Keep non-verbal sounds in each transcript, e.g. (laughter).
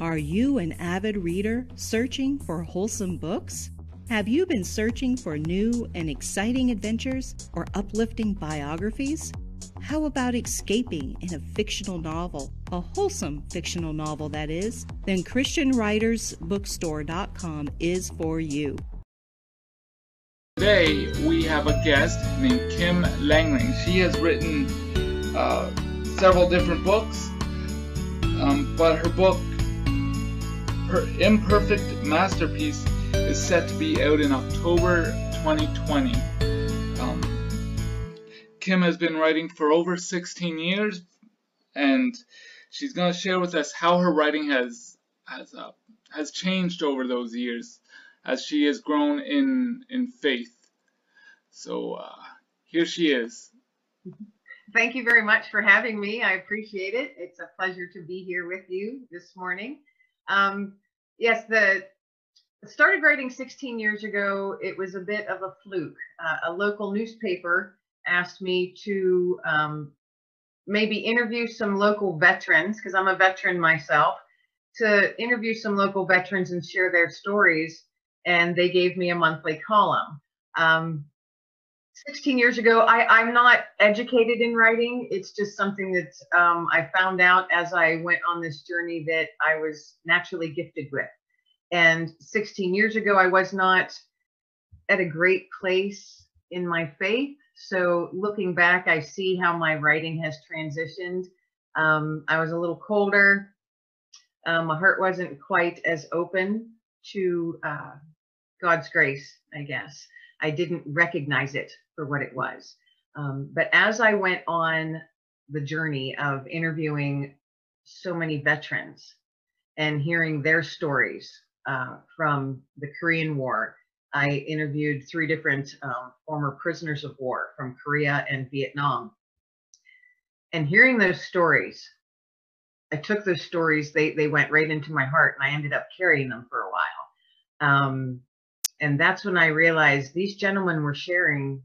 Are you an avid reader searching for wholesome books? Have you been searching for new and exciting adventures or uplifting biographies? How about escaping in a fictional novel, a wholesome fictional novel that is? Then ChristianWritersBookstore.com is for you. Today we have a guest named Kim Lengling. She has written uh, several different books, um, but her book, imperfect masterpiece, is set to be out in October 2020. Kim has been writing for over 16 years, and she's going to share with us how her writing has has uh, has changed over those years as she has grown in in faith. So uh, here she is. Thank you very much for having me. I appreciate it. It's a pleasure to be here with you this morning. Um, yes, the started writing 16 years ago. It was a bit of a fluke. Uh, a local newspaper asked me to um, maybe interview some local veterans, because I'm a veteran myself, to interview some local veterans and share their stories. And they gave me a monthly column. Um, 16 years ago, I, am not educated in writing. It's just something that um, I found out as I went on this journey that I was naturally gifted with. And 16 years ago, I was not at a great place in my faith. So looking back, I see how my writing has transitioned. Um, I was a little colder. Um, my heart wasn't quite as open to uh, God's grace, I guess. I didn't recognize it for what it was. Um, but as I went on the journey of interviewing so many veterans and hearing their stories uh, from the Korean War I interviewed three different um, former prisoners of war from Korea and Vietnam. And hearing those stories, I took those stories, they, they went right into my heart, and I ended up carrying them for a while. Um, and that's when I realized these gentlemen were sharing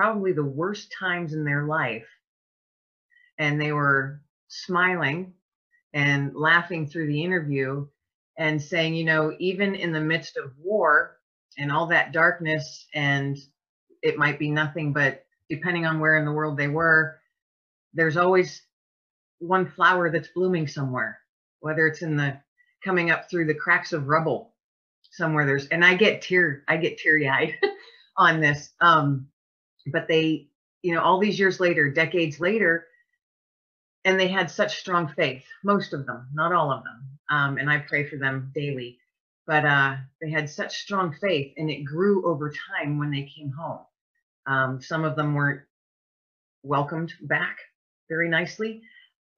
probably the worst times in their life. And they were smiling and laughing through the interview and saying, you know, even in the midst of war, and all that darkness and it might be nothing but depending on where in the world they were there's always one flower that's blooming somewhere whether it's in the coming up through the cracks of rubble somewhere there's and i get tear i get teary-eyed (laughs) on this um but they you know all these years later decades later and they had such strong faith most of them not all of them um, and i pray for them daily but uh, they had such strong faith and it grew over time when they came home. Um, some of them weren't welcomed back very nicely,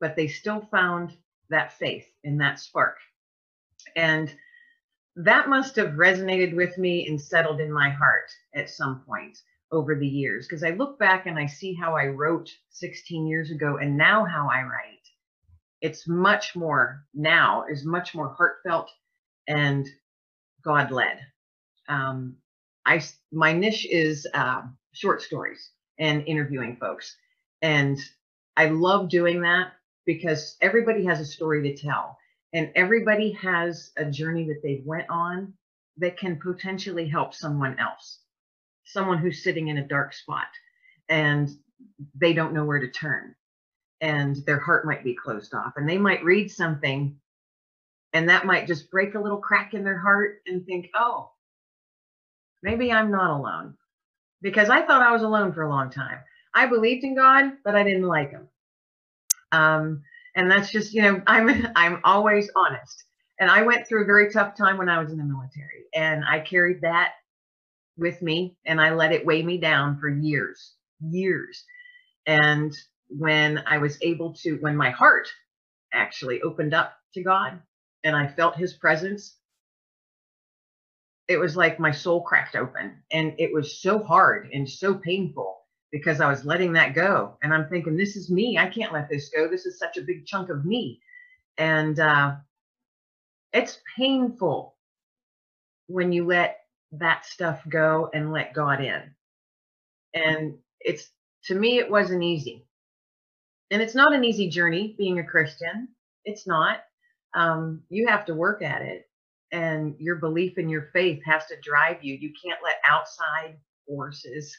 but they still found that faith in that spark. And that must have resonated with me and settled in my heart at some point over the years because I look back and I see how I wrote 16 years ago and now how I write. It's much more now is much more heartfelt and God led. Um, I my niche is uh, short stories and interviewing folks, and I love doing that because everybody has a story to tell, and everybody has a journey that they went on that can potentially help someone else, someone who's sitting in a dark spot, and they don't know where to turn, and their heart might be closed off, and they might read something and that might just break a little crack in their heart and think, oh, maybe I'm not alone. Because I thought I was alone for a long time. I believed in God, but I didn't like him. Um, and that's just, you know, I'm (laughs) I'm always honest. And I went through a very tough time when I was in the military. And I carried that with me and I let it weigh me down for years, years. And when I was able to, when my heart actually opened up to God and I felt his presence, it was like my soul cracked open. And it was so hard and so painful because I was letting that go. And I'm thinking, this is me. I can't let this go. This is such a big chunk of me. And uh, it's painful when you let that stuff go and let God in. And it's, to me, it wasn't easy. And it's not an easy journey being a Christian. It's not. um, you have to work at it. And your belief in your faith has to drive you. You can't let outside forces,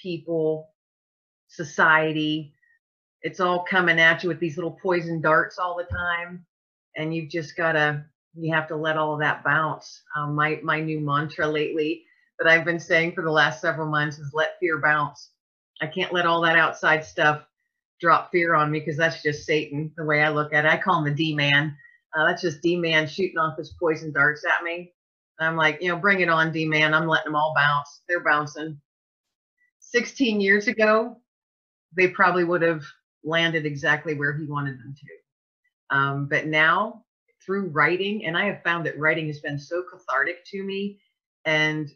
people, society, it's all coming at you with these little poison darts all the time. And you've just got to, you have to let all of that bounce. Um, my, my new mantra lately that I've been saying for the last several months is let fear bounce. I can't let all that outside stuff drop fear on me because that's just Satan, the way I look at it. I call him the D man. Uh, that's just D man shooting off his poison darts at me. I'm like, you know, bring it on, D man. I'm letting them all bounce. They're bouncing. 16 years ago, they probably would have landed exactly where he wanted them to. Um, but now, through writing, and I have found that writing has been so cathartic to me. And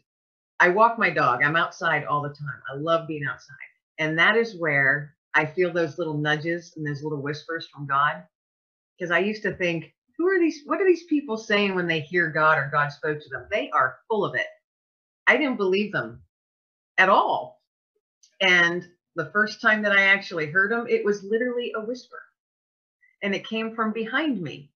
I walk my dog. I'm outside all the time. I love being outside. And that is where I feel those little nudges and those little whispers from God. Because I used to think, who are these? What are these people saying when they hear God or God spoke to them? They are full of it. I didn't believe them at all. And the first time that I actually heard them, it was literally a whisper. And it came from behind me.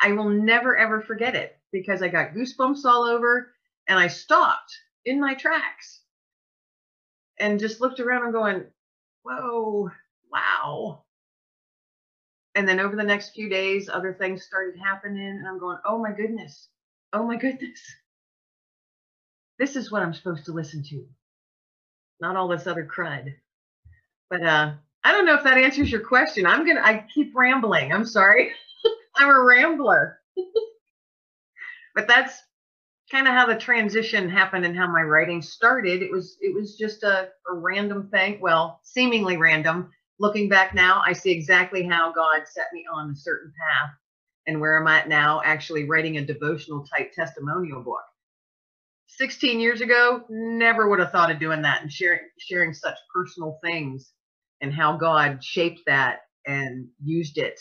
I will never ever forget it because I got goosebumps all over and I stopped in my tracks and just looked around and going, whoa, wow. And then over the next few days, other things started happening, and I'm going, oh my goodness, oh my goodness. This is what I'm supposed to listen to, not all this other crud. But uh, I don't know if that answers your question. I'm gonna, I keep rambling. I'm sorry. (laughs) I'm a rambler. (laughs) but that's kind of how the transition happened and how my writing started. It was it was just a, a random thing, well, seemingly random. Looking back now, I see exactly how God set me on a certain path and where I'm at now, actually writing a devotional type testimonial book. 16 years ago, never would have thought of doing that and sharing sharing such personal things and how God shaped that and used it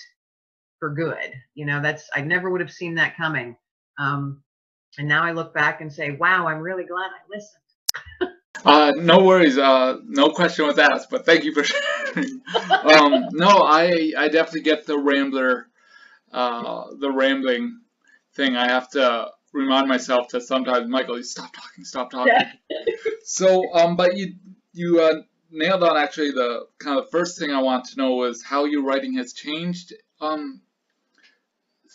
for good. You know, that's I never would have seen that coming. Um, and now I look back and say, wow, I'm really glad I listened. uh, no worries. Uh, no question was asked, but thank you for sharing. (laughs) um, no, I, I definitely get the rambler, uh, the rambling thing. I have to remind myself that sometimes, Michael, you stop talking, stop talking. (laughs) So, um, but you, you, uh, nailed on actually the kind of first thing I want to know was how your writing has changed um,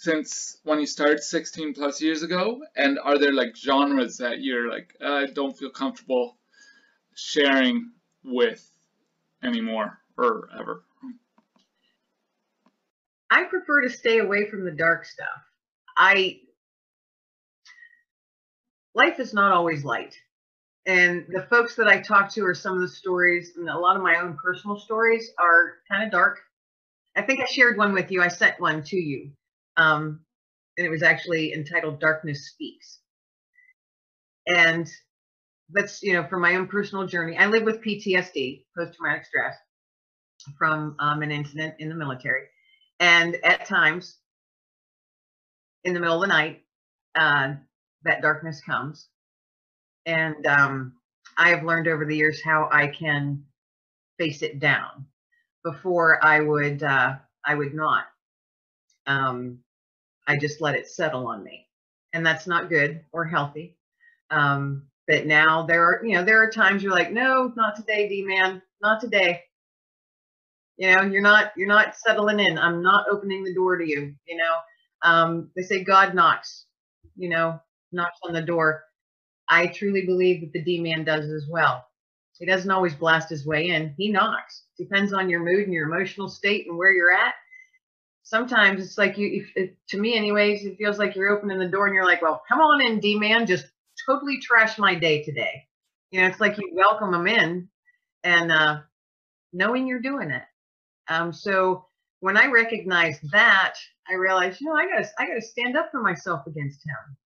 since when you started 16 plus years ago? And are there like genres that you're like, I don't feel comfortable sharing with anymore or ever? I prefer to stay away from the dark stuff. I life is not always light. And the folks that I talk to are some of the stories, and a lot of my own personal stories are kind of dark. I think I shared one with you. I sent one to you. Um, and it was actually entitled Darkness Speaks. And that's, you know, from my own personal journey. I live with PTSD, post traumatic stress, from um, an incident in the military. And at times, in the middle of the night, uh, that darkness comes. And um, I have learned over the years how I can face it down. Before I would, uh, I would not um, I just let it settle on me. And that's not good or healthy. Um, but now there are, you know, there are times you're like, no, not today, D man, not today. You know, you're not, you're not settling in. I'm not opening the door to you. You know, um, they say God knocks, you know, knocks on the door. I truly believe that the D man does as well. He doesn't always blast his way in. He knocks. Depends on your mood and your emotional state and where you're at sometimes it's like you, to me anyways, it feels like you're opening the door and you're like, well, come on in, D-man, just totally trash my day today. You know, it's like you welcome them in and uh, knowing you're doing it. Um, so when I recognized that, I realized, you know, I gotta, I gotta stand up for myself against him.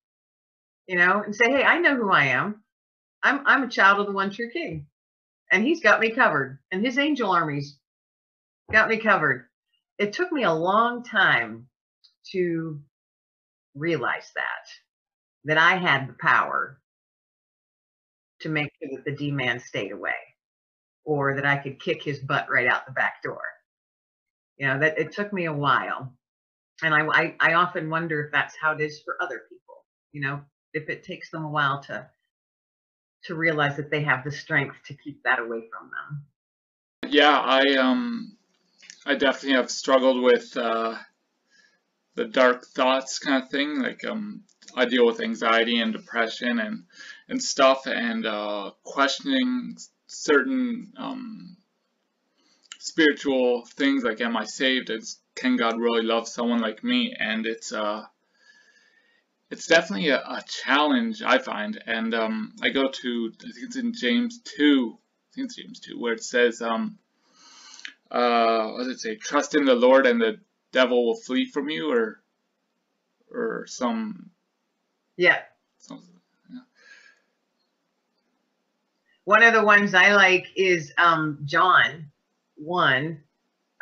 You know, and say, hey, I know who I am. I'm, I'm a child of the one true King, and He's got me covered, and His angel armies got me covered it took me a long time to realize that that I had the power to make sure that the D man stayed away or that I could kick his butt right out the back door. You know, that it took me a while. and I, I I often wonder if that's how it is for other people. You know, if it takes them a while to to realize that they have the strength to keep that away from them. Yeah, I um I definitely have struggled with uh, the dark thoughts kind of thing. Like um I deal with anxiety and depression and and stuff and uh, questioning certain um, spiritual things like am I saved? Can God really love someone like me? And it's uh it's definitely a, a challenge I find. And um, I go to I think it's in James two. I think it's James two where it says um uh what does it say? Trust in the Lord and the devil will flee from you or or some Yeah. some One of the ones I like is um, John 1,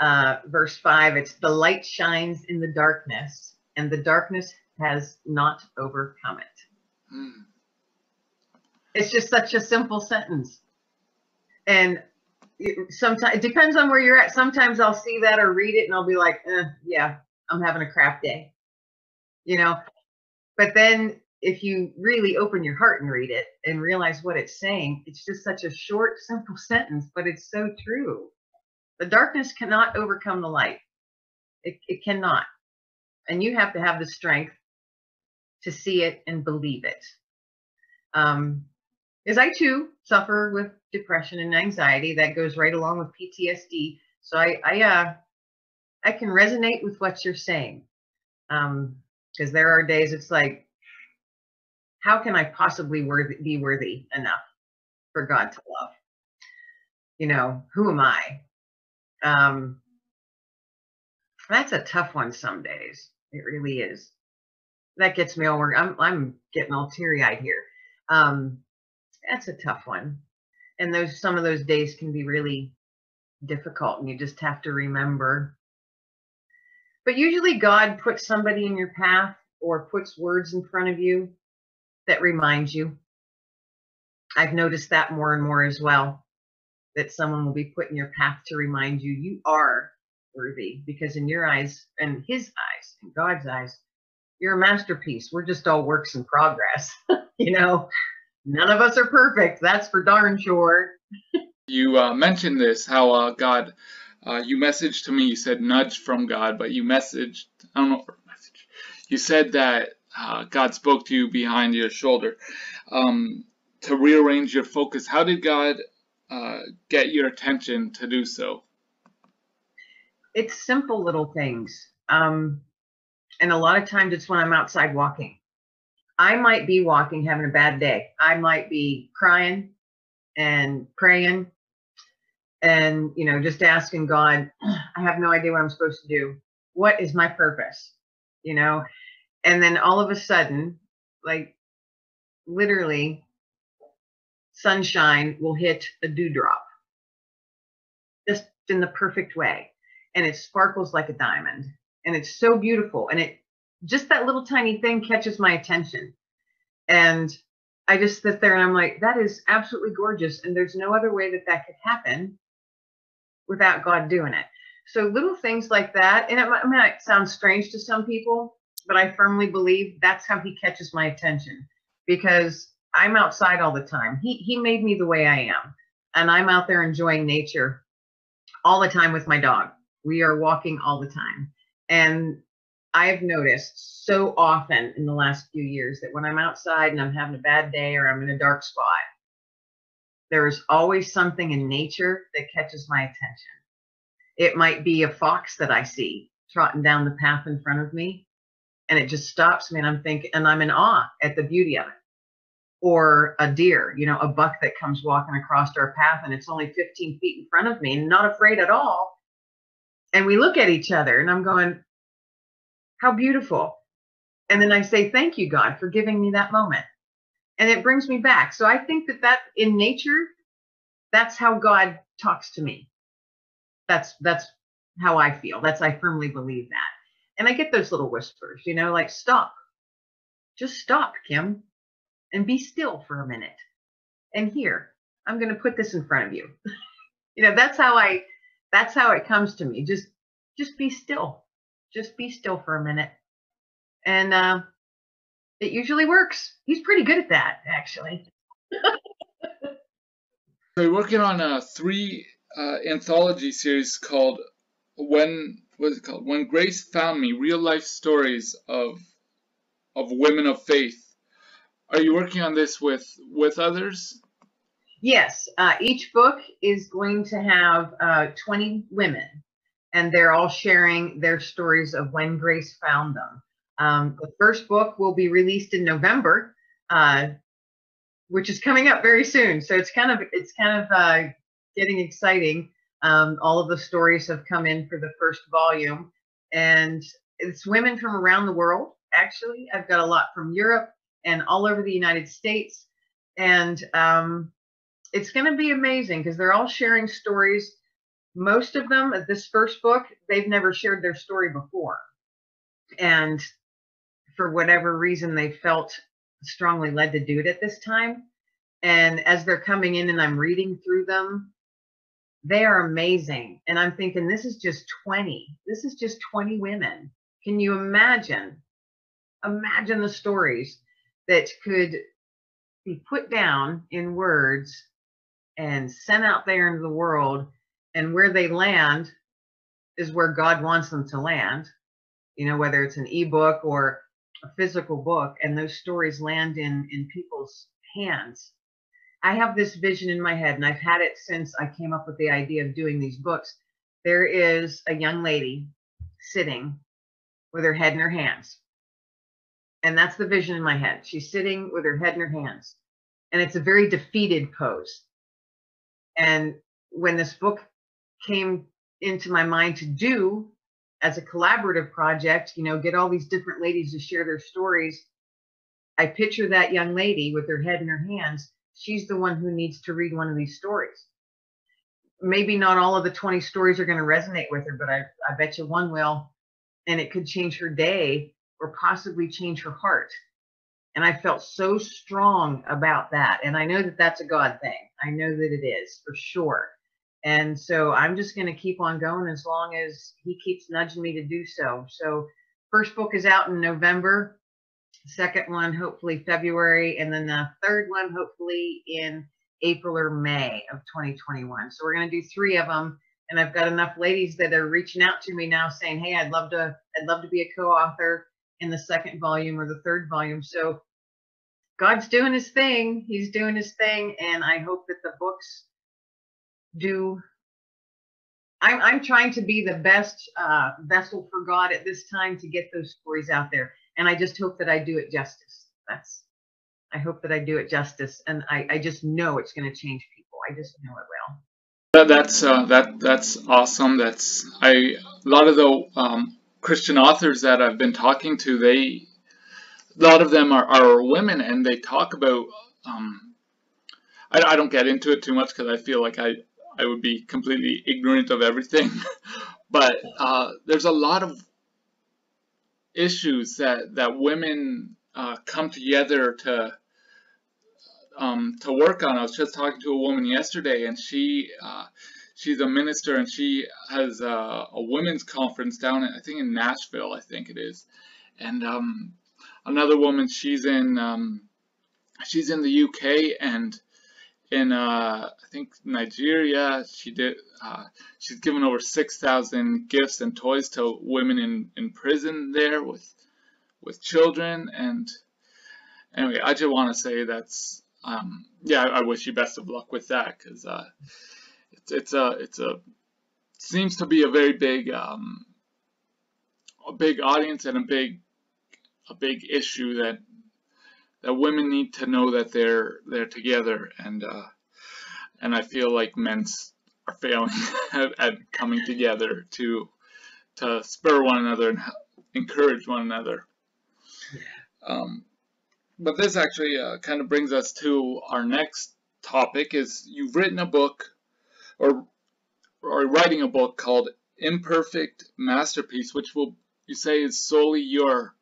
uh, verse 5. It's the light shines in the darkness, and the darkness has not overcome it. hmm. It's just such a simple sentence. And sometimes it depends on where you're at. Sometimes I'll see that or read it and I'll be like, eh, yeah, I'm having a crap day. You know, but then if you really open your heart and read it and realize what it's saying, it's just such a short, simple (laughs) sentence, but it's so true. The darkness cannot overcome the light. It, it cannot. And you have to have the strength to see it and believe it. Um, because I too suffer with depression and anxiety that goes right along with PTSD. So I, I, uh, I can resonate with what you're saying. Um, because there are days it's like, how can I possibly worthy, be worthy enough for God to love? You know, who am I? Um, that's a tough one some days. It really is. That gets me all work. I'm I'm getting all teary eyed here. Um, that's a tough one, and those some of those days can be really difficult, and you just have to remember. But usually, God puts somebody in your path or puts words in front of you that reminds you. I've noticed that more and more as well, that someone will be put in your path to remind you you are worthy because in your eyes and his eyes and God's eyes, you're a masterpiece. We're just all works in progress. (laughs) you know, none of us are perfect. That's for darn sure. You uh, mentioned this, how uh, God, uh, you messaged to me, you said nudge from God, but you messaged, I don't know, message. You said that uh, God spoke to you behind your shoulder um, to rearrange your focus. How did God uh, get your attention to do so? It's simple little things. Um, and a lot of times it's when I'm outside walking. I might be walking having a bad day. I might be crying and praying and, you know, just asking God, I have no idea what I'm supposed to do. What is my purpose? You know, and then all of a sudden, like literally, sunshine will hit a dewdrop just in the perfect way. And it sparkles like a diamond. And it's so beautiful. And it just that little tiny thing catches my attention. And I just sit there and I'm like, that is absolutely gorgeous. And there's no other way that that could happen without God doing it. So little things like that, and it might, it might sound strange to some people, but I firmly believe that's how he catches my attention because I'm outside all the time. He he made me the way I am, and I'm out there enjoying nature all the time with my dog. We are walking all the time, and I've noticed so often in the last few years that when I'm outside and I'm having a bad day or I'm in a dark spot, there is always something in nature that catches my attention. It might be a fox that I see trotting down the path in front of me and it just stops me and i'm thinking and i'm in awe at the beauty of it or a deer you know a buck that comes walking across our path and it's only 15 feet in front of me and not afraid at all and we look at each other and i'm going how beautiful and then i say thank you god for giving me that moment and it brings me back so i think that that in nature that's how god talks to me that's that's how i feel that's i firmly believe that and I get those little whispers, you know, like stop. Just stop, Kim, and be still for a minute. And here, I'm going to put this in front of you. (laughs) you know, that's how I that's how it comes to me. Just just be still. Just be still for a minute. And uh, it usually works. He's pretty good at that, actually. (laughs) so you're working on a three uh, anthology series called "When was it called? When Grace Found Me: Real Life Stories of of Women of Faith." Are you working on this with with others? Yes, uh, each book is going to have uh, 20 women, and they're all sharing their stories of when Grace found them. Um, the first book will be released in November, uh, which is coming up very soon. So it's kind of it's kind of uh, getting exciting. Um, all of the stories have come in for the first volume, and it's women from around the world. Actually, I've got a lot from Europe and all over the United States, and um, it's going to be amazing because they're all sharing stories. Most of them, this first book, they've never shared their story before, and for whatever reason, they felt strongly led to do it at this time. And as they're coming in and I'm reading through them, they are amazing. And I'm thinking, this is just 20. This is just 20 women. Can you imagine? Imagine the stories that could be put down in words and sent out there into the world. And where they land is where God wants them to land. You know, whether it's an ebook or a physical book and those stories land in in people's hands. I have this vision in my head and i've had it since i came up with the idea of doing these books. There is a young lady sitting with her head in her hands and that's the vision in my head. She's sitting with her head in her hands and it's a very defeated pose. And when this book came into my mind to do as a collaborative project, you know, get all these different ladies to share their stories. I picture that young lady with her head in her hands. She's the one who needs to read one of these stories. Maybe not all of the 20 stories are going to resonate with her, but I, I bet you one will. And it could change her day or possibly change her heart. And I felt so strong about that. And I know that that's a God thing. I know that it is for sure. And so I'm just going to keep on going as long as he keeps nudging me to do so. So, first book is out in November, second one, hopefully February, and then the third one, hopefully in April or May of 2021. So, we're going to do three of them. And I've got enough ladies that are reaching out to me now saying, Hey, I'd love to, I'd love to be a co author in the second volume or the third volume. So, God's doing his thing. He's doing his thing. And I hope that the books do I'm, I'm trying to be the best uh, vessel for God at this time to get those stories out there. And I just hope that I do it justice. That's, I hope that I do it justice. And I, I just know it's going to change people. I just know it will. That's uh, that that's awesome. That's I a lot of the um, Christian authors that I've been talking to. They a lot of them are, are women, and they talk about. Um, I, I don't get into it too much because I feel like I I would be completely ignorant of everything. (laughs) but uh, there's a lot of issues that that women uh, come together to um, to work on. I was just talking to a woman yesterday, and she uh, she's a minister, and she has a, a women's conference down, in, I think in Nashville, I think it is. And um, another woman, she's in um, she's in the UK, and in uh, I think Nigeria. She did. Uh, she's given over six thousand gifts and toys to women in in prison there with with children. And anyway, I just want to say that's um, yeah. I, I, wish you best of luck with that because uh, it's it's a it's a seems to be a very big um, a big audience and a big a big issue that that women need to know that they're they're together and uh, and I feel like men are failing (laughs) at, at, coming together to to spur one another and encourage one another. Yeah. Um, but this actually uh, kind of brings us to our next topic is you've written a book or or writing a book called Imperfect Masterpiece, which will you say is solely your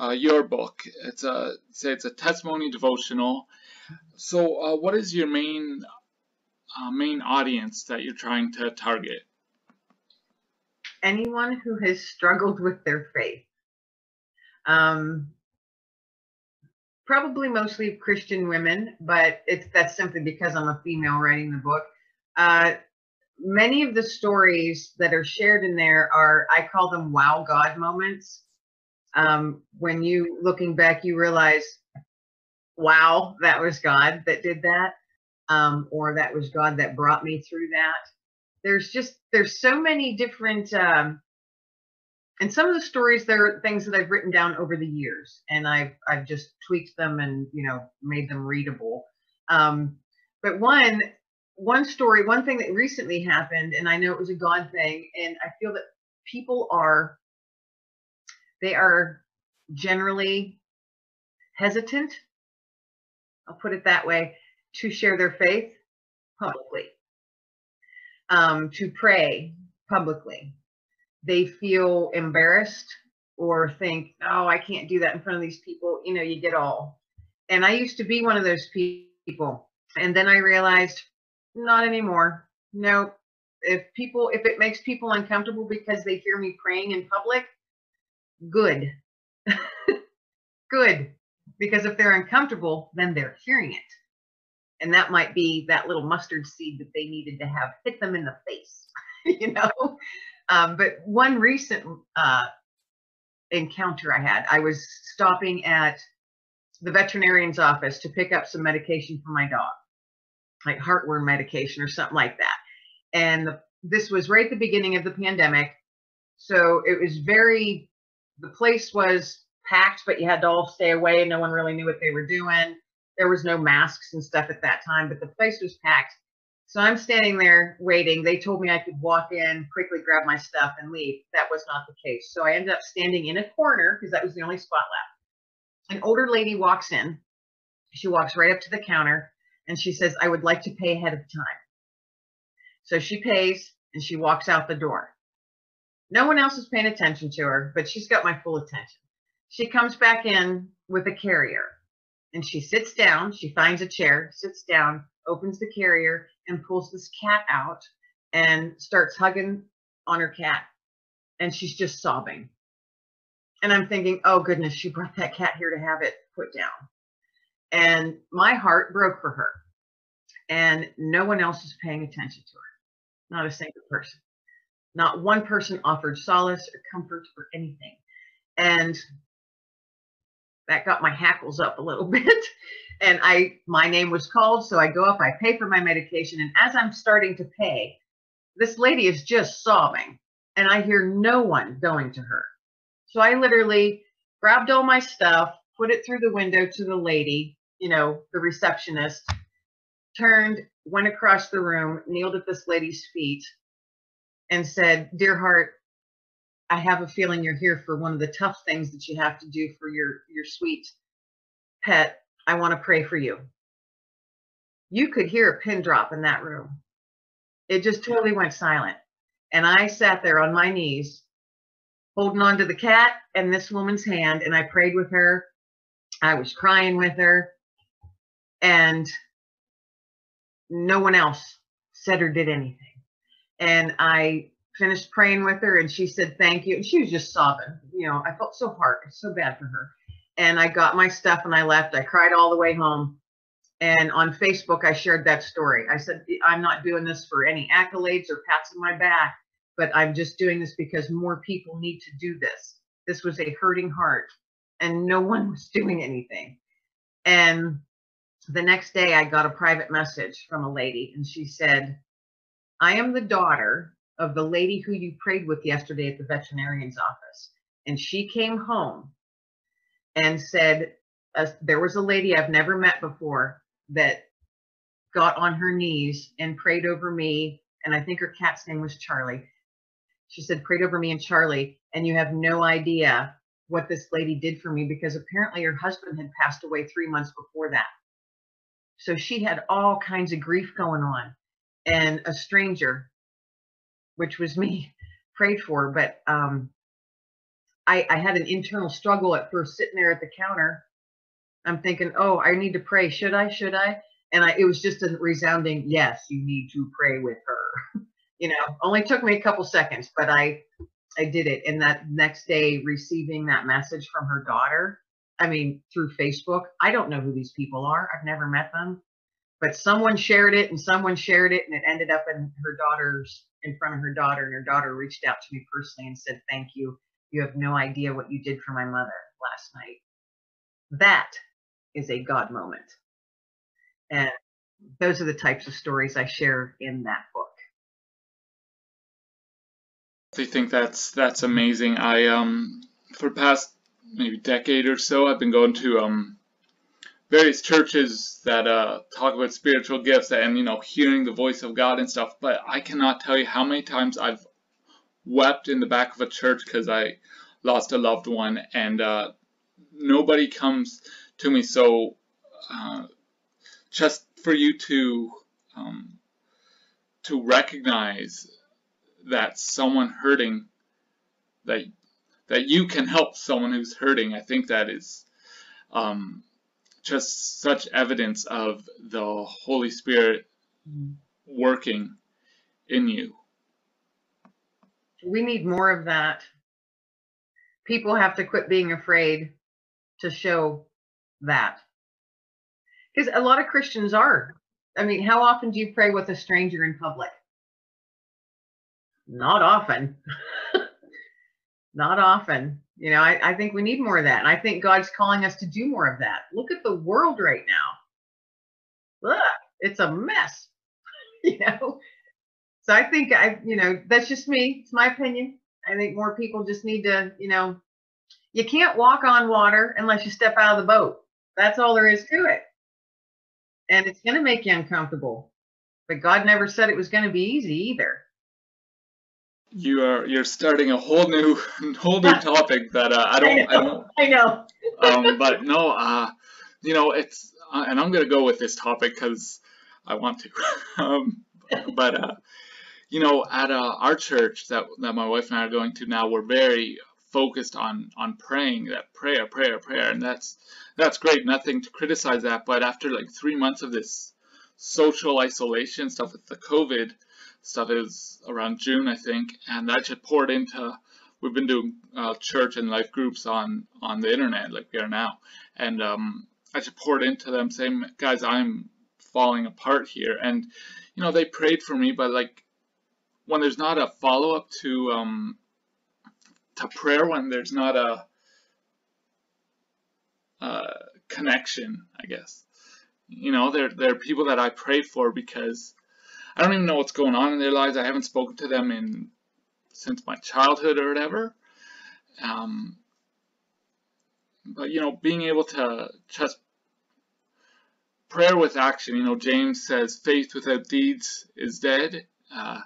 uh, your book. It's a say it's a testimony devotional. So, uh, what is your main uh, main audience that you're trying to target? anyone who has struggled with their faith. Um, probably mostly Christian women, but it's that's simply because I'm a female writing the book. Uh, many of the stories that are shared in there are I call them wow God moments. Um, when you looking back, you realize, wow, that was God that did that, um, or that was God that brought me through that. There's just there's so many different um, and some of the stories they're things that I've written down over the years, and I've I've just tweaked them and you know made them readable. Um, but one one story, one thing that recently happened, and I know it was a God thing, and I feel that people are they are generally hesitant. I'll put it that way to share their faith publicly, um, to pray publicly they feel embarrassed or think, oh, I can't do that in front of these people. You know, you get all. And I used to be one of those people. And then I realized, not anymore. No, if people, if it makes people uncomfortable because they hear me praying in public, good. good. Because if they're uncomfortable, then they're hearing it. And that might be that little mustard seed that they needed to have hit them in the face, (laughs) you know? Um, but one recent uh, encounter I had, I was stopping at the veterinarian's office to pick up some medication for my dog, like heartworm medication or something like that. And the, this was right at the beginning of the pandemic. So it was very, the place was packed, but you had to all stay away. No one really knew what they were doing. There was no masks and stuff at that time, but the place was packed. So I'm standing there waiting. They told me I could walk in, quickly grab my stuff, and leave. That was not the case. So I ended up standing in a corner because that was the only spot left. An older lady walks in. She walks right up to the counter and she says, I would like to pay ahead of time. So she pays and she walks out the door. No one else is paying attention to her, but she's got my full attention. She comes back in with a carrier and she sits down. She finds a chair, sits down, opens the carrier, and pulls this cat out and starts hugging on her cat. And she's just sobbing. And I'm thinking, oh goodness, she brought that cat here to have it put down. And my heart broke for her. And no one else is paying attention to her. Not a single person. Not one person offered solace or comfort or anything. And that got my hackles up a little (laughs) bit and i my name was called so i go up i pay for my medication and as i'm starting to pay this lady is just sobbing and i hear no one going to her so i literally grabbed all my stuff put it through the window to the lady you know the receptionist turned went across the room kneeled at this lady's feet and said dear heart I have a feeling you're here for one of the tough things that you have to do for your your sweet pet. I want to pray for you. You could hear a pin drop in that room. It just totally went silent. And I sat there on my knees, holding on to the cat and this woman's hand, and I prayed with her. I was crying with her. And no one else said or did anything. And I finished praying with her and she said thank you. And she was just sobbing you know i felt so hard so bad for her. And i got my stuff and i left. I cried all the way home. And on facebook i shared that story. I said i'm not doing this for any accolades or pats on my back but i'm just doing this because more people need to do this. This was a hurting heart and no one was doing anything. And the next day i got a private message from a lady and she said i am the daughter of the lady who you prayed with yesterday at the veterinarian's office. And she came home and said, uh, There was a lady I've never met before that got on her knees and prayed over me. And I think her cat's name was Charlie. She said, Prayed over me and Charlie. And you have no idea what this lady did for me because apparently her husband had passed away three months before that. So she had all kinds of grief going on. And a stranger which was me, (laughs) prayed for. But um, I, I had an internal struggle at first, sitting there at the counter. I'm thinking, oh, I need to pray. Should I? Should I? And I, it was just a resounding yes. You need to pray with her. (laughs) you know, only took me a couple seconds, but I I did it. And that next day, receiving that message from her daughter, I mean, through Facebook, I don't know who these people are. I've never met them, but someone shared it and someone shared it, and it ended up in her daughter's in front of her daughter. And her daughter reached out to me personally and said, Thank you. You have no idea what you did for my mother last night. That is a God moment. And those are the types of stories I share in that book. I think that's that's amazing. I um for past maybe decade or so I've been going to um various churches that uh talk about spiritual gifts and you know hearing the voice of God and stuff, but I cannot tell you how many times I've wept in the back of a church because I lost a loved one and uh nobody comes to me so uh, just for you to um, to recognize that someone hurting that that you can help someone who's hurting. I think that is um, just such evidence of the Holy Spirit working in you. We need more of that. People have to quit being afraid to show that. Because a lot of Christians are. I mean, how often do you pray with a stranger in public? Not often. (laughs) Not often. You know, I, I, think we need more of that. And I think God's calling us to do more of that. Look at the world right now. Ugh, it's a mess. (laughs) you know? So I think I, you know, that's just me. It's my opinion. I think more people just need to, you know, you can't walk on water unless you step out of the boat. That's all there is to it. And it's going to make you uncomfortable. But God never said it was going to be easy either. You are you're starting a whole new (laughs) whole new topic that uh, I don't I know. I, don't, (laughs) I know. (laughs) um, but no, uh, you know it's uh, and I'm going to go with this topic because I want to. um, but uh, you know, at uh, our church that that my wife and I are going to now, we're very focused on on praying that prayer prayer prayer and that's that's great nothing to criticize that but after like three months of this social isolation stuff with the covid stuff is around june i think and that just poured into we've been doing uh, church and life groups on on the internet like we are now and um i just poured into them saying guys i'm falling apart here and you know they prayed for me but like when there's not a follow-up to um to prayer when there's not a, a connection, I guess. You know, there, there are people that I pray for because I don't even know what's going on in their lives. I haven't spoken to them in since my childhood or whatever. Um, but you know, being able to just prayer with action. You know, James says faith without deeds is dead. Uh,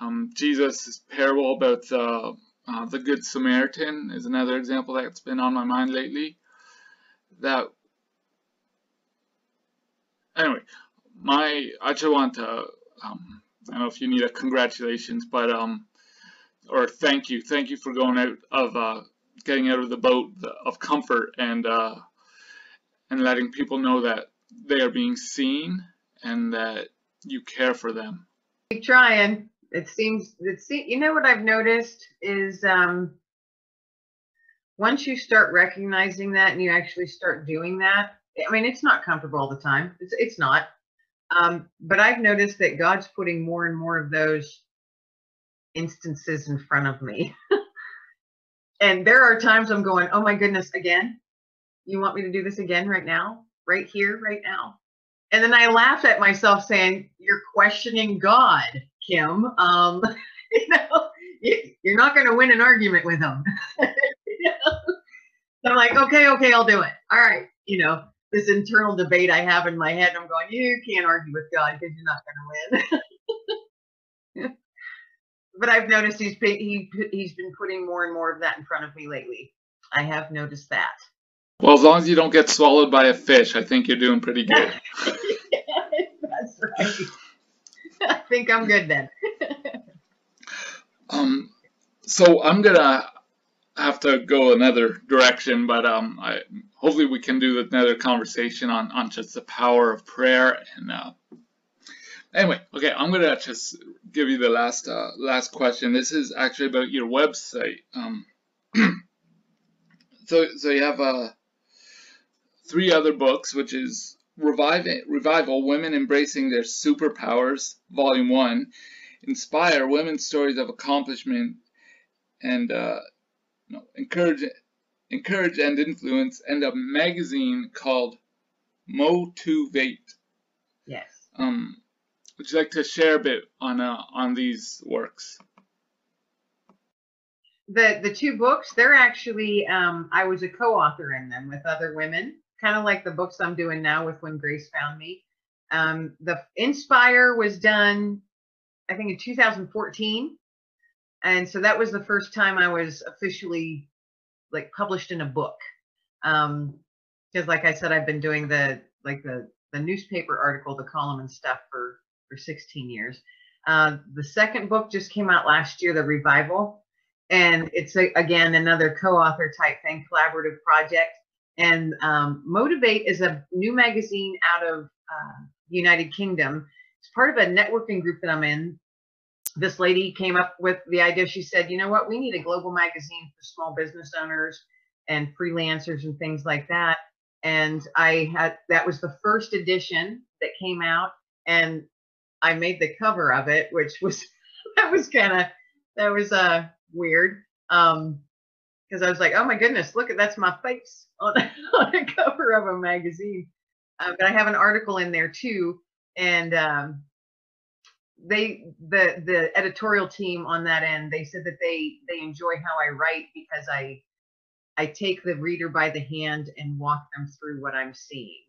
um, Jesus' parable about the uh, the Good Samaritan is another example that's been on my mind lately. That anyway, my I just want to um, I don't know if you need a congratulations, but um, or thank you, thank you for going out of uh, getting out of the boat of comfort and uh, and letting people know that they are being seen and that you care for them. Keep trying it seems it see you know what I've noticed is um once you start recognizing that and you actually start doing that, I mean it's not comfortable all the time. It's it's not. Um, but I've noticed that God's putting more and more of those instances in front of me. (laughs) and there are times I'm going, oh my goodness, again? You want me to do this again right now? Right here, right now? And then I laugh at myself saying, You're questioning God. Kim. Um, (laughs) you know, you're not going to win an argument with him. (laughs) you know? I'm like, okay, okay, I'll do it. All right, you know, this internal debate I have in my head. I'm going, you can't argue with God because you're not going to win. (laughs) but I've noticed he's he he's been putting more and more of that in front of me lately. I have noticed that. Well, as long as you don't get swallowed by a fish, I think you're doing pretty good. (laughs) That's right. (laughs) I think I'm good then. um, so I'm gonna have to go another direction, but um, I hopefully we can do another conversation on on just the power of prayer and uh, anyway, okay, I'm gonna just give you the last uh, last question. This is actually about your website. Um, (clears throat) so so you have uh, three other books, which is Revive Revival: Women Embracing Their Superpowers, Volume One, Inspire: Women's Stories of Accomplishment, and uh, no, encourage encourage and influence, and a magazine called Mo2Vate. Yes. Um, would you like to share a bit on uh, on these works? The the two books, they're actually um, I was a co-author in them with other women, kind of like the books I'm doing now with When Grace Found Me. Um, the Inspire was done, I think, in 2014, and so that was the first time I was officially like published in a book. Um, because like I said, I've been doing the like the the newspaper article, the column and stuff for for 16 years. Uh, the second book just came out last year, The Revival, and it's a, again another co-author type thing, collaborative project. And um, Mo2Vate is a new magazine out of uh, United Kingdom. It's part of a networking group that I'm in. This lady came up with the idea. She said, "You know what? We need a global magazine for small business owners and freelancers and things like that." and I had that was the first edition that came out, and I made the cover of it, which was (laughs) that was kind of that was uh weird, um, because I was like, oh my goodness, look at that's my face (laughs) on on a cover of a magazine. Uh, but I have an article in there too, and um, they the the editorial team on that end they said that they they enjoy how I write because I I take the reader by the hand and walk them through what I'm seeing.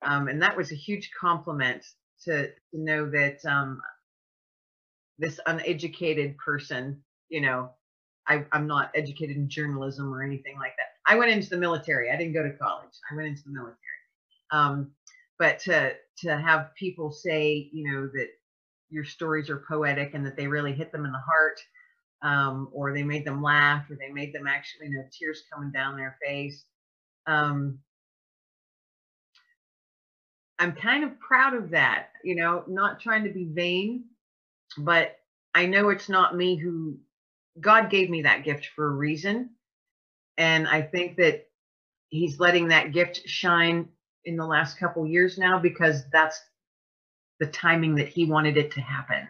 Um, and that was a huge compliment to, to know that um, this uneducated person, you know, I, I'm not educated in journalism or anything like that. I went into the military. I didn't go to college. I went into the military. Um, but to to have people say, you know, that your stories are poetic and that they really hit them in the heart um, or they made them laugh, or they made them actually, you know, tears coming down their face. Um, I'm kind of proud of that, you know, not trying to be vain, but I know it's not me who God gave me that gift for a reason. And I think that He's letting that gift shine in the last couple years now because that's the timing that He wanted it to happen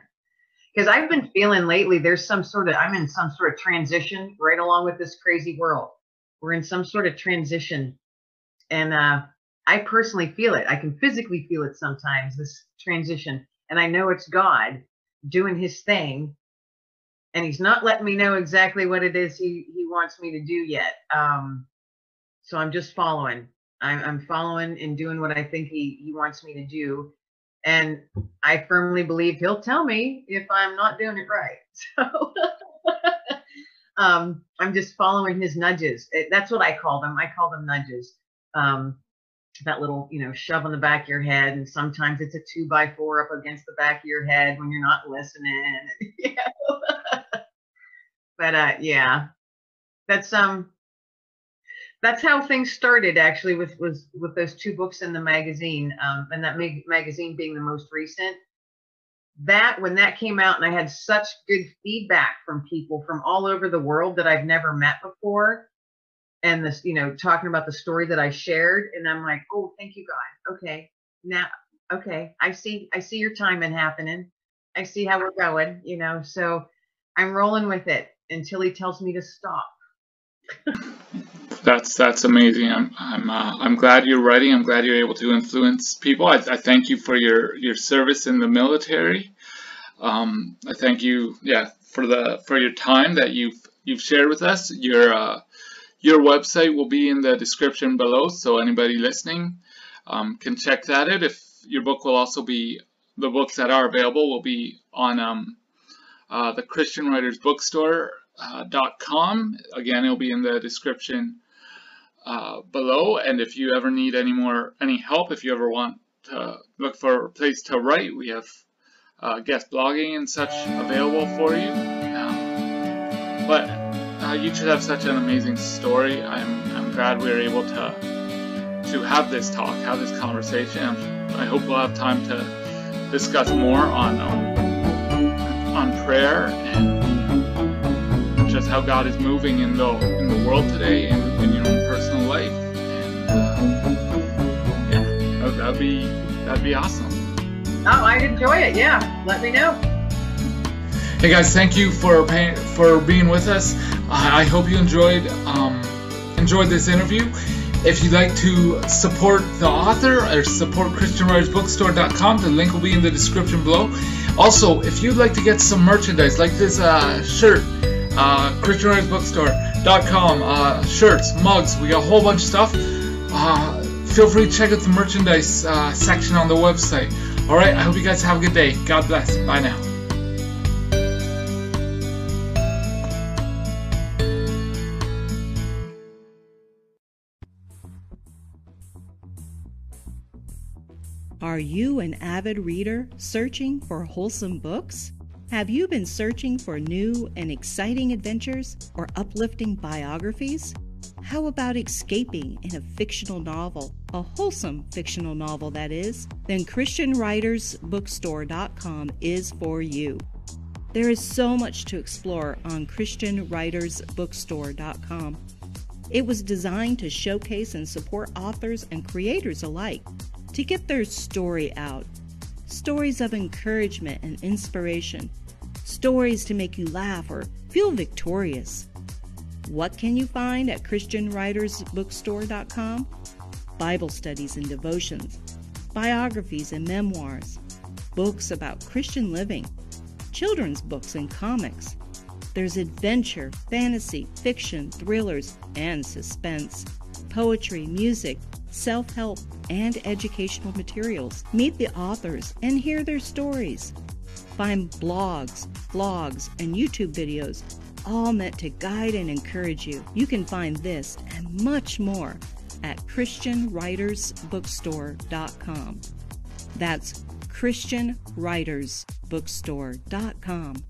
because I've been feeling lately there's some sort of I'm in some sort of transition right along with this crazy world. We're in some sort of transition, and uh, I personally feel it. I can physically feel it sometimes this transition, and I know it's God doing His thing, and He's not letting me know exactly what it is He He wants me to do yet. Um, so I'm just following. I'm, I'm following and doing what I think He He wants me to do and I firmly believe he'll tell me if I'm not doing it right. (laughs) So um, I'm just following his nudges. It, that's what I call them. I call them nudges. Um, that little, you know, shove on the back of your head, and sometimes it's a two by four up against the back of your head when you're not listening. (laughs) (laughs) but uh, yeah, that's um, that's how things started actually with was with those two books in the magazine um, and that mag- magazine being the most recent. That when that came out and i had such good feedback from people from all over the world that i've never met before and this you know talking about the story that i shared and i'm like oh thank you god. Okay. Now okay. I see i see your timing happening. I see how we're going you know so i'm rolling with it until he tells me to stop (laughs) that's that's amazing. I'm I'm uh, I'm glad you're writing. I'm glad you're able to influence people. I, I thank you for your your service in the military. Um, I thank you, yeah, for the for your time that you've you've shared with us. Your uh, your website will be in the description below, so anybody listening um, can check that out. If your book will also be the books that are available will be on um, uh, the Christian Writers Bookstore uh, .com. Again, it'll be in the description uh, below. And if you ever need any more any help, if you ever want to look for a place to write, we have uh, guest blogging and such available for you. Um, but uh, you should have such an amazing story. I'm I'm glad we were able to to have this talk, have this conversation. I hope we'll have time to discuss more on um, on prayer and just how God is moving in the in the world today and that'd be that'd be awesome. Oh, I'd enjoy it. Yeah, let me know. Hey guys, thank you for paying, for being with us. I hope you enjoyed um, enjoyed this interview. If you'd like to support the author or support ChristianWritersBookstore.com, the link will be in the description below. Also, if you'd like to get some merchandise like this uh, shirt, uh, ChristianWritersBookstore.com, uh, shirts, mugs, we got a whole bunch of stuff. Uh, feel free to check out the merchandise uh, section on the website. All right, I hope you guys have a good day. God bless. Bye now. Are you an avid reader searching for wholesome books? Have you been searching for new and exciting adventures or uplifting biographies? How about escaping in a fictional novel, a wholesome fictional novel that is? Then ChristianWritersBookstore.com is for you. There is so much to explore on ChristianWritersBookstore.com. It was designed to showcase and support authors and creators alike to get their story out. Stories of encouragement and inspiration. Stories to make you laugh or feel victorious. What can you find at ChristianWritersBookstore.com? Bible studies and devotions, biographies and memoirs, books about Christian living, children's books and comics. There's adventure, fantasy, fiction, thrillers, and suspense, poetry, music, self help, and educational materials. Meet the authors and hear their stories. Find blogs, vlogs, and YouTube videos, all meant to guide and encourage you. You can find this and much more at ChristianWritersBookstore.com. That's ChristianWritersBookstore.com.